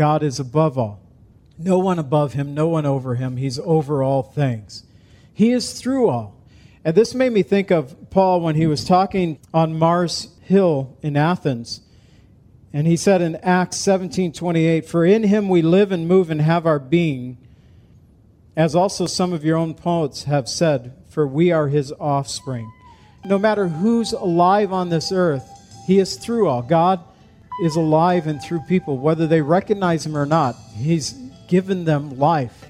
God is above all. No one above him, no one over him. He's over all things. He is through all. And this made me think of Paul when he was talking on Mars Hill in Athens. And he said in Acts 17:28, "For in him we live and move and have our being, as also some of your own poets have said, for we are his offspring." No matter who's alive on this earth, he is through all. God is alive and through people whether they recognize him or not. He's given them life.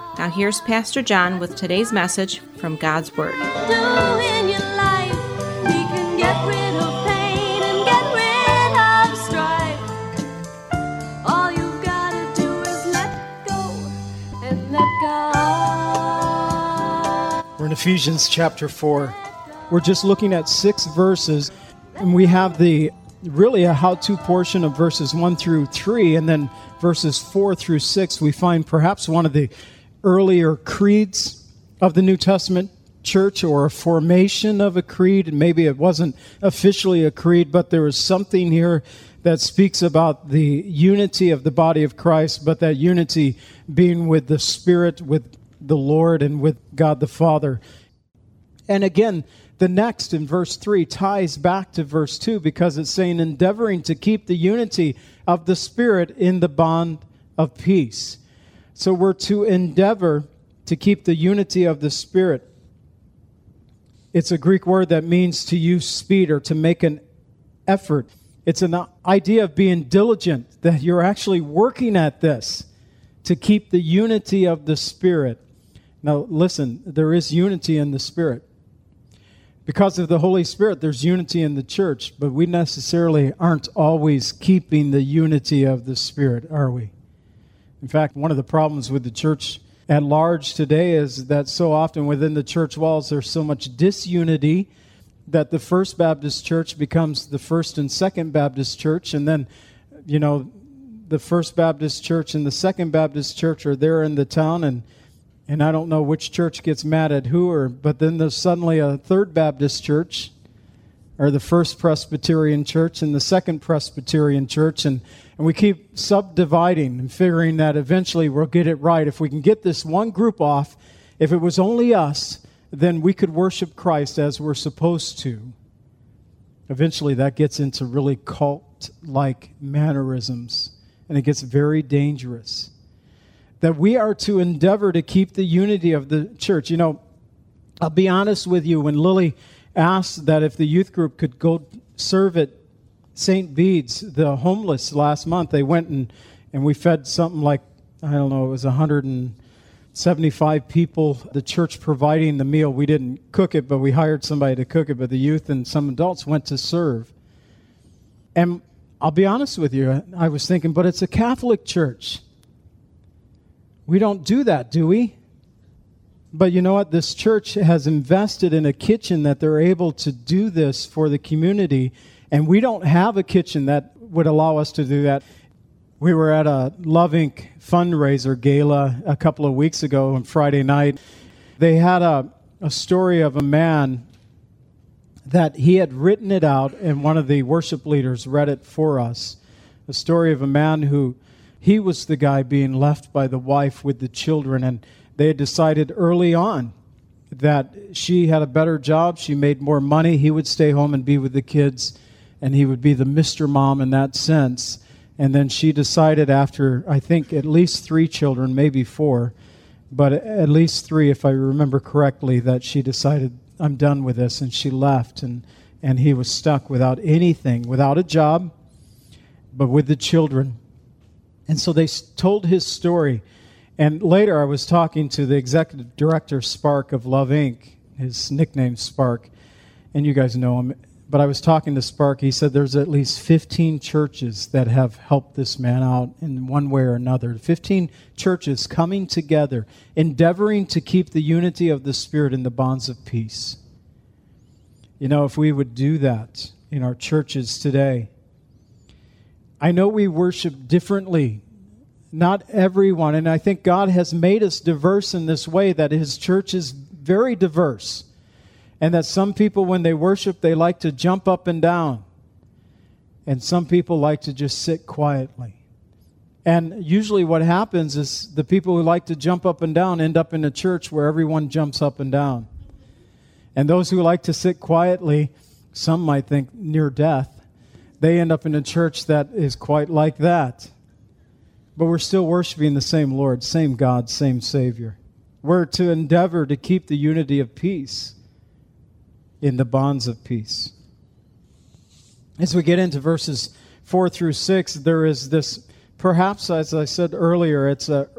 Now, here's Pastor John with today's message from God's Word. We're in Ephesians chapter 4. We're just looking at six verses, and we have the really a how to portion of verses 1 through 3, and then verses 4 through 6. We find perhaps one of the earlier creeds of the New Testament church or a formation of a creed. And maybe it wasn't officially a creed, but there was something here that speaks about the unity of the body of Christ, but that unity being with the Spirit, with the Lord, and with God the Father. And again, the next in verse 3 ties back to verse 2 because it's saying, endeavoring to keep the unity of the Spirit in the bond of peace. So we're to endeavor to keep the unity of the Spirit. It's a Greek word that means to use speed or to make an effort. It's an idea of being diligent, that you're actually working at this to keep the unity of the Spirit. Now, listen, there is unity in the Spirit. Because of the Holy Spirit, there's unity in the church, but we necessarily aren't always keeping the unity of the Spirit, are we? In fact, one of the problems with the church at large today is that so often within the church walls there's so much disunity that the First Baptist Church becomes the First and Second Baptist Church, and then, you know, the First Baptist Church and the Second Baptist Church are there in the town, and and I don't know which church gets mad at who, or but then there's suddenly a Third Baptist Church, or the First Presbyterian Church and the Second Presbyterian Church, and and we keep subdividing and figuring that eventually we'll get it right. If we can get this one group off, if it was only us, then we could worship Christ as we're supposed to. Eventually, that gets into really cult like mannerisms, and it gets very dangerous. That we are to endeavor to keep the unity of the church. You know, I'll be honest with you, when Lily asked that if the youth group could go serve at St. Bede's, the homeless last month, they went and, and we fed something like, I don't know, it was 175 people, the church providing the meal. We didn't cook it, but we hired somebody to cook it, but the youth and some adults went to serve. And I'll be honest with you, I was thinking, but it's a Catholic church. We don't do that, do we? But you know what? This church has invested in a kitchen that they're able to do this for the community and we don't have a kitchen that would allow us to do that. We were at a Love Inc. fundraiser gala a couple of weeks ago on Friday night. They had a, a story of a man that he had written it out, and one of the worship leaders read it for us. A story of a man who he was the guy being left by the wife with the children, and they had decided early on that she had a better job, she made more money, he would stay home and be with the kids and he would be the Mr. Mom in that sense. And then she decided after, I think, at least three children, maybe four, but at least three, if I remember correctly, that she decided, I'm done with this, and she left, and, and he was stuck without anything, without a job, but with the children. And so they told his story. And later I was talking to the executive director, Spark of Love Inc., his nickname, Spark, and you guys know him but I was talking to Spark. He said there's at least 15 churches that have helped this man out in one way or another. 15 churches coming together, endeavoring to keep the unity of the Spirit in the bonds of peace. You know, if we would do that in our churches today, I know we worship differently. Not everyone, and I think God has made us diverse in this way that His church is very diverse and that some people, when they worship, they like to jump up and down. And some people like to just sit quietly. And usually, what happens is the people who like to jump up and down end up in a church where everyone jumps up and down. And those who like to sit quietly, some might think near death, they end up in a church that is quite like that. But we're still worshiping the same Lord, same God, same Savior. We're to endeavor to keep the unity of peace in the bonds of peace. As we get into verses 4 through 6, there is this, perhaps as I said earlier, it's a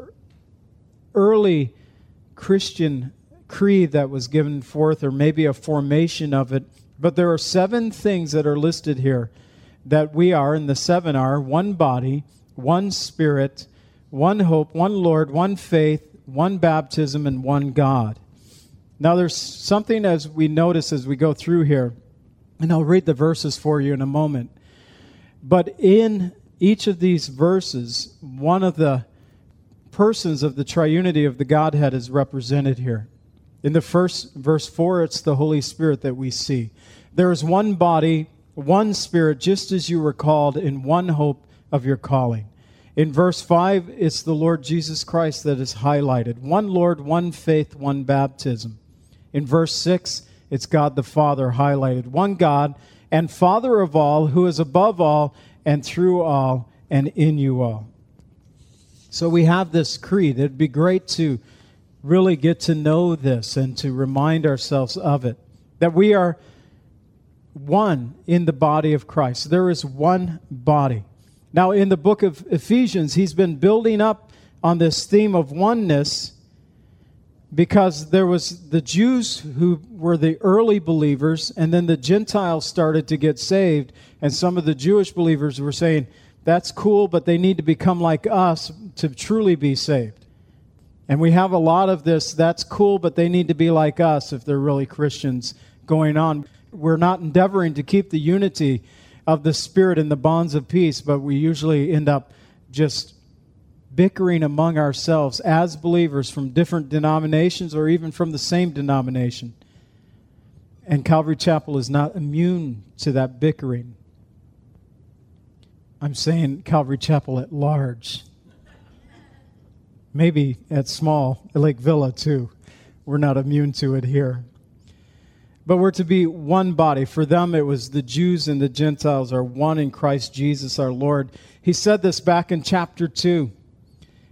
early Christian creed that was given forth, or maybe a formation of it. But there are seven things that are listed here that we are, and the seven are one body, one spirit, one hope, one Lord, one faith, one baptism, and one God. Now, there's something as we notice as we go through here, and I'll read the verses for you in a moment. But in each of these verses, one of the persons of the triunity of the Godhead is represented here. In the first verse 4, it's the Holy Spirit that we see. There is one body, one Spirit, just as you were called in one hope of your calling. In verse 5, it's the Lord Jesus Christ that is highlighted. One Lord, one faith, one baptism. In verse 6, it's God the Father highlighted. One God and Father of all, who is above all and through all and in you all. So we have this creed. It'd be great to really get to know this and to remind ourselves of it. That we are one in the body of Christ. There is one body. Now, in the book of Ephesians, he's been building up on this theme of oneness because there was the Jews who were the early believers, and then the Gentiles started to get saved, and some of the Jewish believers were saying, That's cool, but they need to become like us to truly be saved. And we have a lot of this, that's cool, but they need to be like us if they're really Christians going on. We're not endeavoring to keep the unity of the Spirit and the bonds of peace, but we usually end up just bickering among ourselves as believers from different denominations or even from the same denomination. And Calvary Chapel is not immune to that bickering. I'm saying Calvary Chapel at large. Maybe at small, Lake Villa too. We're not immune to it here. But we're to be one body. For them, it was the Jews and the Gentiles are one in Christ Jesus our Lord. He said this back in chapter 2.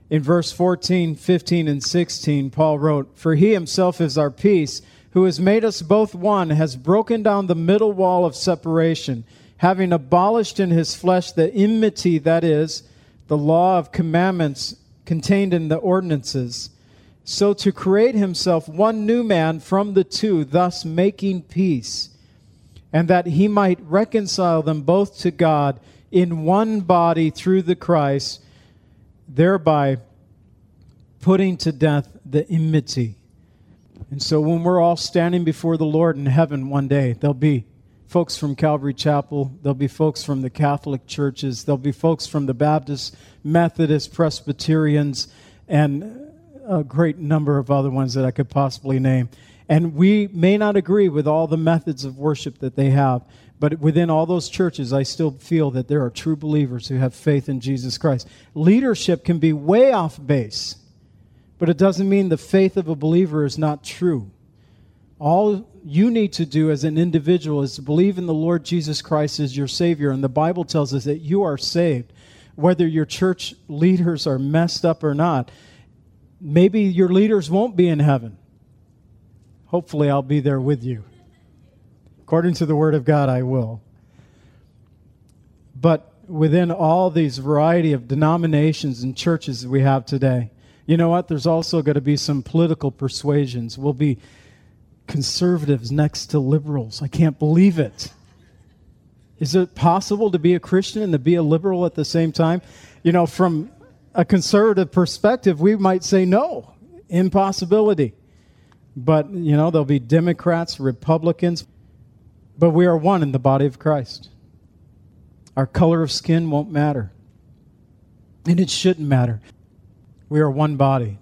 In verse 14, 15, and 16, Paul wrote, For he himself is our peace, who has made us both one, has broken down the middle wall of separation, having abolished in his flesh the enmity, that is, the law of commandments contained in the ordinances, so to create himself one new man from the two, thus making peace, and that he might reconcile them both to God in one body through the Christ thereby putting to death the enmity. And so when we're all standing before the Lord in heaven one day, there'll be folks from Calvary Chapel, there'll be folks from the Catholic churches, there'll be folks from the Baptist, Methodist, Presbyterians, and a great number of other ones that I could possibly name. And we may not agree with all the methods of worship that they have, but within all those churches, I still feel that there are true believers who have faith in Jesus Christ. Leadership can be way off base, but it doesn't mean the faith of a believer is not true. All you need to do as an individual is to believe in the Lord Jesus Christ as your Savior. And the Bible tells us that you are saved, whether your church leaders are messed up or not. Maybe your leaders won't be in heaven. Hopefully, I'll be there with you. According to the Word of God, I will. But within all these variety of denominations and churches that we have today, you know what? There's also going to be some political persuasions. We'll be conservatives next to liberals. I can't believe it. Is it possible to be a Christian and to be a liberal at the same time? You know, from a conservative perspective, we might say no, impossibility. But, you know, there'll be Democrats, Republicans, but we are one in the body of Christ. Our color of skin won't matter. And it shouldn't matter. We are one body.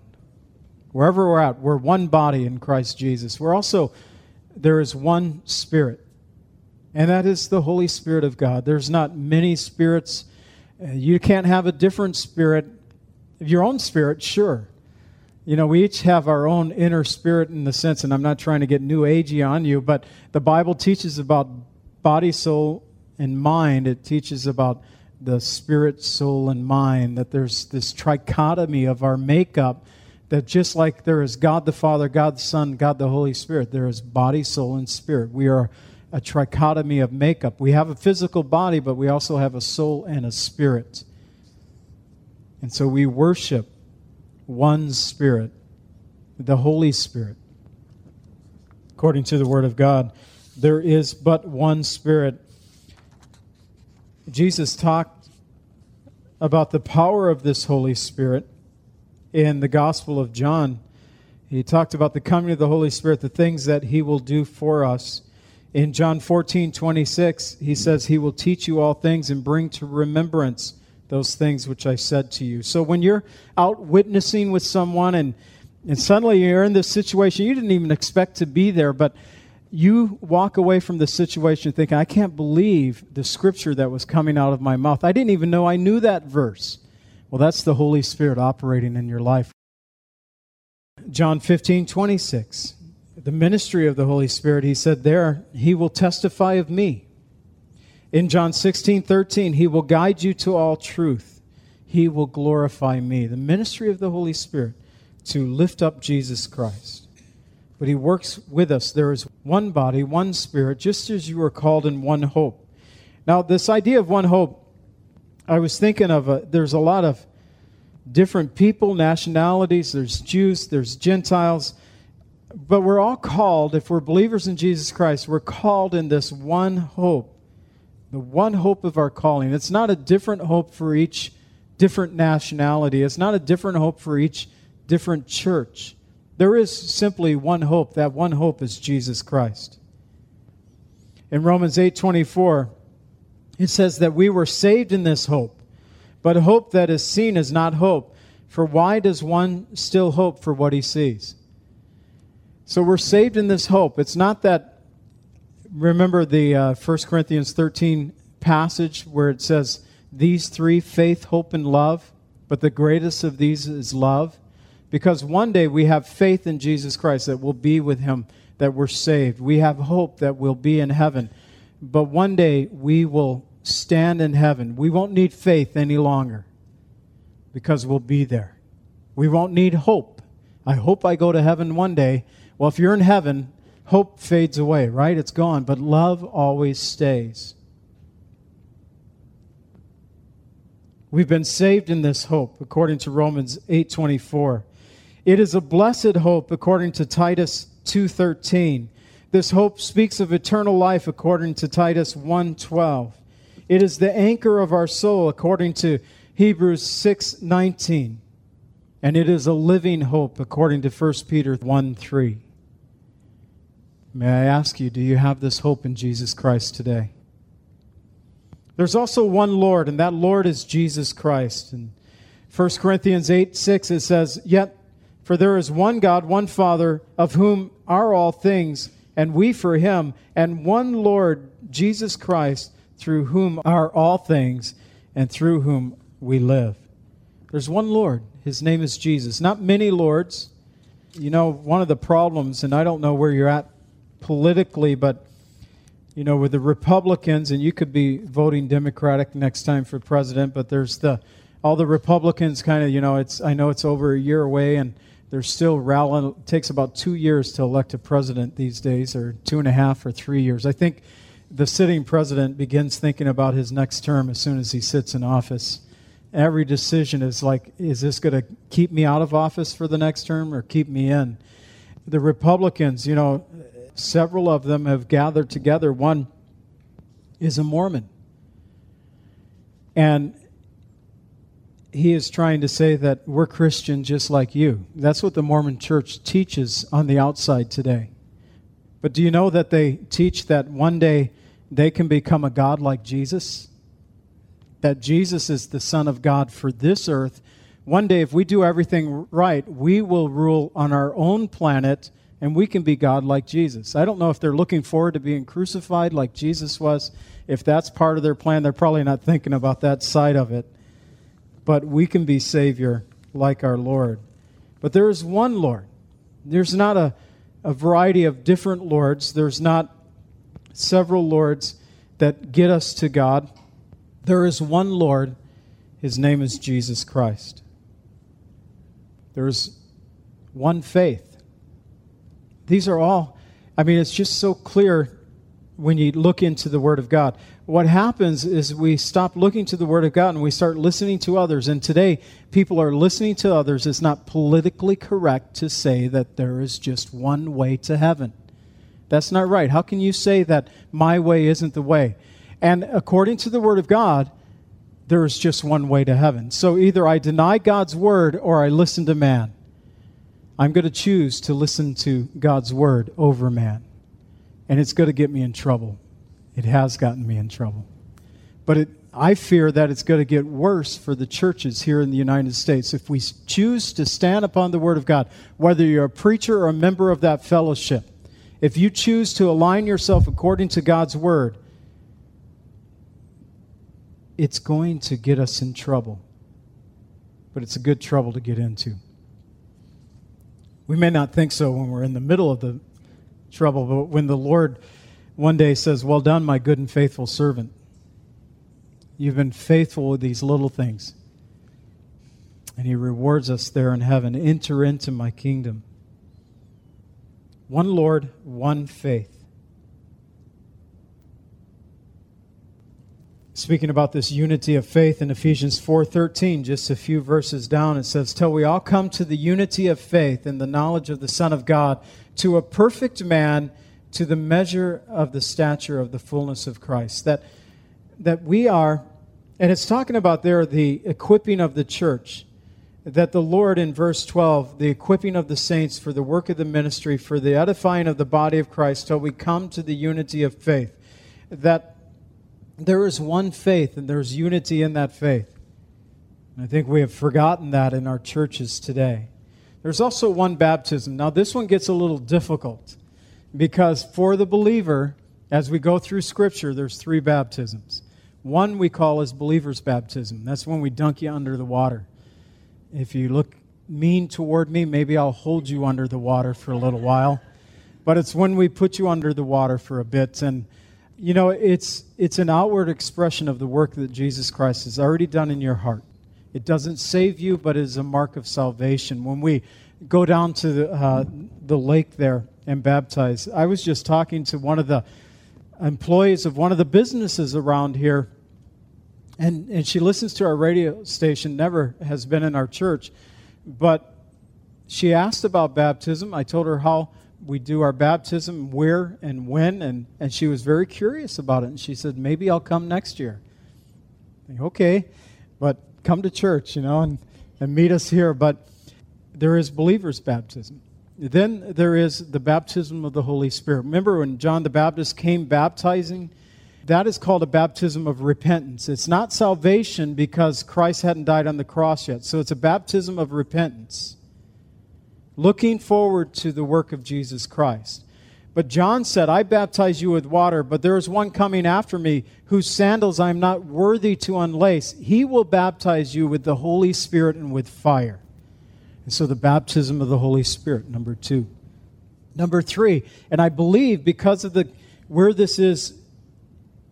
Wherever we're at, we're one body in Christ Jesus. We're also, there is one Spirit, and that is the Holy Spirit of God. There's not many spirits. Uh, you can't have a different spirit. Your own spirit, sure. You know, we each have our own inner spirit in the sense, and I'm not trying to get new agey on you, but the Bible teaches about body, soul, and mind. It teaches about the spirit, soul, and mind, that there's this trichotomy of our makeup that just like there is God the Father, God the Son, God the Holy Spirit, there is body, soul, and spirit. We are a trichotomy of makeup. We have a physical body, but we also have a soul and a spirit. And so we worship one Spirit, the Holy Spirit. According to the Word of God, there is but one Spirit. Jesus talked about the power of this Holy Spirit in the Gospel of John. He talked about the coming of the Holy Spirit, the things that He will do for us. In John 14, 26, He says, He will teach you all things and bring to remembrance those things which I said to you. So when you're out witnessing with someone and, and suddenly you're in this situation, you didn't even expect to be there, but you walk away from the situation thinking, I can't believe the scripture that was coming out of my mouth. I didn't even know I knew that verse. Well, that's the Holy Spirit operating in your life. John 15, 26. The ministry of the Holy Spirit, he said there, he will testify of me. In John 16, 13, he will guide you to all truth. He will glorify me. The ministry of the Holy Spirit to lift up Jesus Christ. But he works with us. There is one body, one spirit, just as you are called in one hope. Now, this idea of one hope I was thinking of a, there's a lot of different people, nationalities. There's Jews, there's Gentiles. But we're all called, if we're believers in Jesus Christ, we're called in this one hope, the one hope of our calling. It's not a different hope for each different nationality, it's not a different hope for each different church. There is simply one hope. That one hope is Jesus Christ. In Romans 8 24, it says that we were saved in this hope. But hope that is seen is not hope. For why does one still hope for what he sees? So we're saved in this hope. It's not that, remember the uh, 1 Corinthians 13 passage where it says, These three faith, hope, and love, but the greatest of these is love. Because one day we have faith in Jesus Christ that we'll be with him, that we're saved. We have hope that we'll be in heaven. But one day we will stand in heaven. We won't need faith any longer because we'll be there. We won't need hope. I hope I go to heaven one day. Well, if you're in heaven, hope fades away, right? It's gone, but love always stays. We've been saved in this hope according to Romans 8:24. It is a blessed hope according to Titus 2:13. This hope speaks of eternal life according to Titus 1:12. It is the anchor of our soul according to Hebrews 6:19. And it is a living hope according to 1 Peter 1 3. May I ask you, do you have this hope in Jesus Christ today? There's also one Lord, and that Lord is Jesus Christ. In 1 Corinthians 8 6, it says, Yet, for there is one God, one Father, of whom are all things, and we for him, and one Lord, Jesus Christ through whom are all things and through whom we live. There's one Lord. His name is Jesus. Not many lords. You know, one of the problems, and I don't know where you're at politically, but, you know, with the Republicans, and you could be voting Democratic next time for president, but there's the, all the Republicans kind of, you know, it's, I know it's over a year away, and They're still rallying. It takes about two years to elect a president these days, or two and a half or three years. I think the sitting president begins thinking about his next term as soon as he sits in office. Every decision is like, is this going to keep me out of office for the next term or keep me in? The Republicans, you know, several of them have gathered together. One is a Mormon. And he is trying to say that we're Christian just like you. That's what the Mormon church teaches on the outside today. But do you know that they teach that one day they can become a God like Jesus? That Jesus is the Son of God for this earth. One day, if we do everything right, we will rule on our own planet and we can be God like Jesus. I don't know if they're looking forward to being crucified like Jesus was. If that's part of their plan, they're probably not thinking about that side of it but we can be Savior like our Lord. But there is one Lord. There's not a, a variety of different Lords, there's not several Lords that get us to God. There is one Lord. His name is Jesus Christ. There's one faith. These are all, I mean, it's just so clear when you look into the Word of God. What happens is we stop looking to the Word of God and we start listening to others. And today, people are listening to others. It's not politically correct to say that there is just one way to heaven. That's not right. How can you say that my way isn't the way? And according to the Word of God, there is just one way to heaven. So either I deny God's Word or I listen to man. I'm going to choose to listen to God's Word over man and it's going to get me in trouble. It has gotten me in trouble. But it, I fear that it's going to get worse for the churches here in the United States if we choose to stand upon the Word of God, whether you're a preacher or a member of that fellowship. If you choose to align yourself according to God's Word, it's going to get us in trouble. But it's a good trouble to get into. We may not think so when we're in the middle of the trouble. But when the Lord one day says, Well done, my good and faithful servant, you've been faithful with these little things. And He rewards us there in heaven. Enter into my kingdom. One Lord, one faith. Speaking about this unity of faith in Ephesians 4:13 just a few verses down it says till we all come to the unity of faith and the knowledge of the son of God to a perfect man to the measure of the stature of the fullness of Christ. That that we are and it's talking about there the equipping of the church that the Lord in verse 12 the equipping of the saints for the work of the ministry for the edifying of the body of Christ till we come to the unity of faith. That there is one faith and there's unity in that faith. I think we have forgotten that in our churches today. There's also one baptism. Now, this one gets a little difficult because for the believer, as we go through Scripture, there's three baptisms. One we call as believer's baptism. That's when we dunk you under the water. If you look mean toward me, maybe I'll hold you under the water for a little while. But it's when we put you under the water for a bit. And you know, it's, it's an outward expression of the work that Jesus Christ has already done in your heart. It doesn't save you, but is a mark of salvation. When we go down to the, uh, the lake there and baptize, I was just talking to one of the employees of one of the businesses around here, and, and she listens to our radio station, never has been in our church, but she asked about baptism. I told her how we do our baptism, where and when, and, and she was very curious about it. And she said, maybe I'll come next year. okay, but come to church, you know, and, and meet us here. But there is believer's baptism. Then there is the baptism of the Holy Spirit. Remember when John the Baptist came baptizing? That is called a baptism of repentance. It's not salvation because Christ hadn't died on the cross yet. So it's a baptism of repentance looking forward to the work of Jesus Christ. But John said, I baptize you with water, but there is one coming after me whose sandals I am not worthy to unlace. He will baptize you with the Holy Spirit and with fire. And so the baptism of the Holy Spirit, number two. Number three, and I believe because of the where this is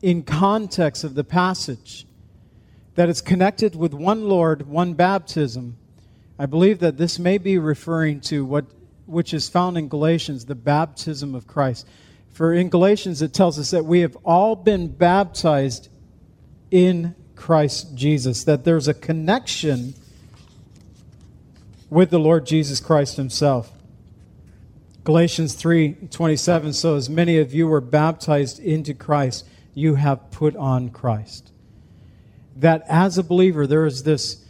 in context of the passage, that it's connected with one Lord, one baptism, I believe that this may be referring to what which is found in Galatians, the baptism of Christ. For in Galatians it tells us that we have all been baptized in Christ Jesus, that there's a connection with the Lord Jesus Christ himself. Galatians 3:27 so as many of you were baptized into Christ you have put on Christ. That as a believer there is this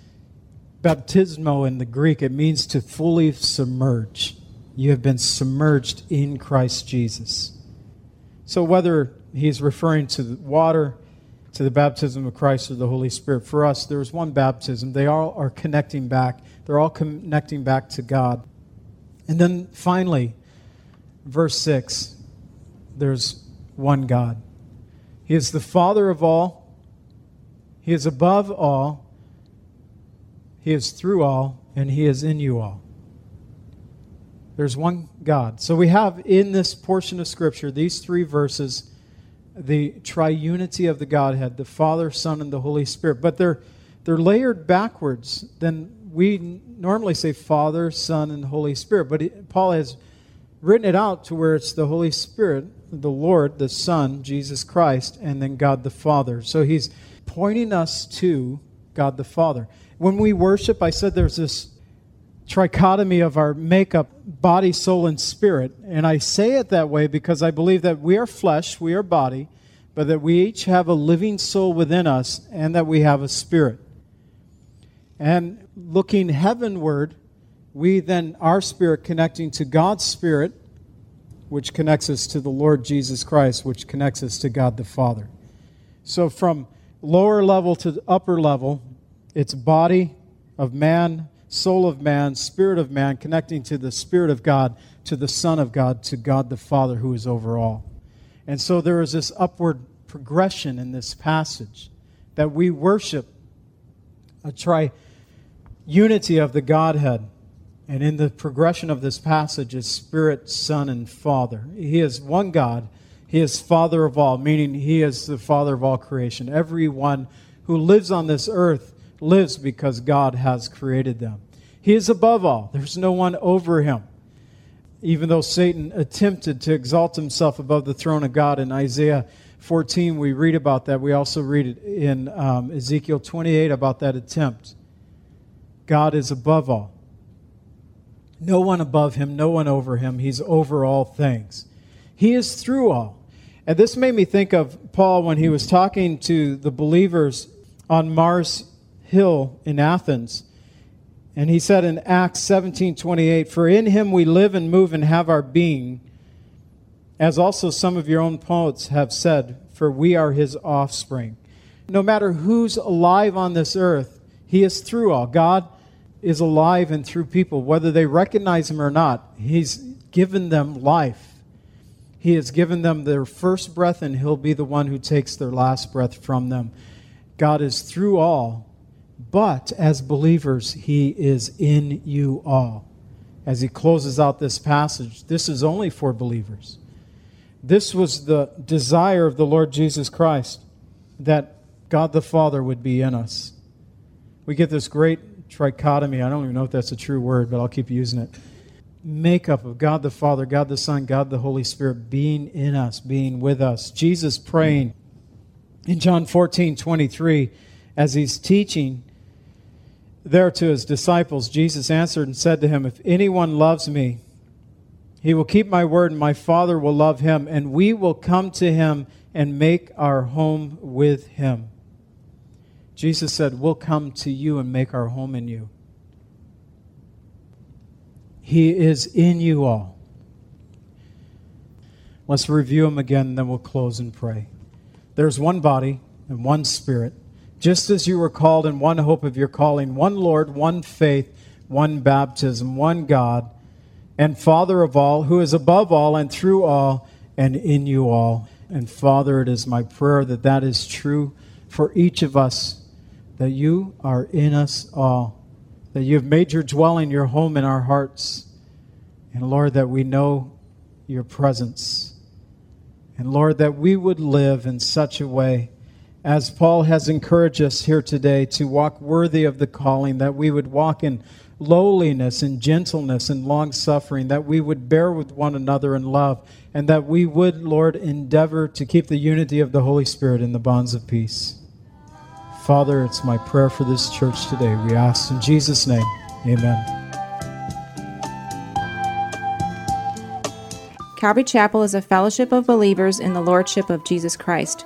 baptismo in the Greek it means to fully submerge. You have been submerged in Christ Jesus. So whether he's referring to the water to the baptism of Christ or the Holy Spirit. For us, there is one baptism. They all are connecting back. They're all connecting back to God. And then finally, verse 6 there's one God. He is the Father of all, He is above all, He is through all, and He is in you all. There's one God. So we have in this portion of Scripture, these three verses, the triunity of the Godhead, the Father, Son, and the Holy Spirit. But they're, they're layered backwards. Then we normally say Father, Son, and Holy Spirit. But it, Paul has written it out to where it's the Holy Spirit, the Lord, the Son, Jesus Christ, and then God the Father. So he's pointing us to God the Father. When we worship, I said there's this trichotomy of our makeup body, soul, and spirit. And I say it that way because I believe that we are flesh, we are body, but that we each have a living soul within us and that we have a spirit. And looking heavenward, we then, our spirit connecting to God's spirit, which connects us to the Lord Jesus Christ, which connects us to God the Father. So from lower level to upper level, it's body of man, soul of man, spirit of man, connecting to the Spirit of God, to the Son of God, to God the Father who is over all. And so there is this upward progression in this passage that we worship a tri unity of the Godhead. And in the progression of this passage is Spirit, Son, and Father. He is one God. He is Father of all, meaning He is the Father of all creation. Everyone who lives on this earth lives because God has created them. He is above all, there's no one over Him. Even though Satan attempted to exalt himself above the throne of God in Isaiah 14, we read about that. We also read it in um, Ezekiel 28 about that attempt. God is above all. No one above him, no one over him. He's over all things. He is through all. And this made me think of Paul when he was talking to the believers on Mars Hill in Athens. And he said in Acts 17:28, "For in him we live and move and have our being, as also some of your own poets have said, for we are his offspring." No matter who's alive on this earth, he is through all. God is alive and through people, whether they recognize him or not. He's given them life. He has given them their first breath, and he'll be the one who takes their last breath from them. God is through all, but as believers, he is in you all. As he closes out this passage, this is only for believers. This was the desire of the Lord Jesus Christ that God the Father would be in us. We get this great trichotomy. I don't even know if that's a true word, but I'll keep using it. Makeup of God the Father, God the Son, God the Holy Spirit being in us, being with us. Jesus praying in John 14 23, as he's teaching there to his disciples, Jesus answered and said to him, If anyone loves me, he will keep my word, and my Father will love him, and we will come to him and make our home with him. Jesus said, We'll come to you and make our home in you. He is in you all. Let's review him again, then we'll close and pray. There's one body and one spirit, just as you were called in one hope of your calling, one Lord, one faith, one baptism, one God, and Father of all, who is above all and through all and in you all. And Father, it is my prayer that that is true for each of us that you are in us all, that you have made your dwelling, your home in our hearts. And Lord, that we know your presence. And Lord, that we would live in such a way as Paul has encouraged us here today to walk worthy of the calling, that we would walk in lowliness and gentleness and long suffering, that we would bear with one another in love, and that we would, Lord, endeavor to keep the unity of the Holy Spirit in the bonds of peace. Father, it's my prayer for this church today. We ask in Jesus' name, amen. Calvary Chapel is a fellowship of believers in the Lordship of Jesus Christ.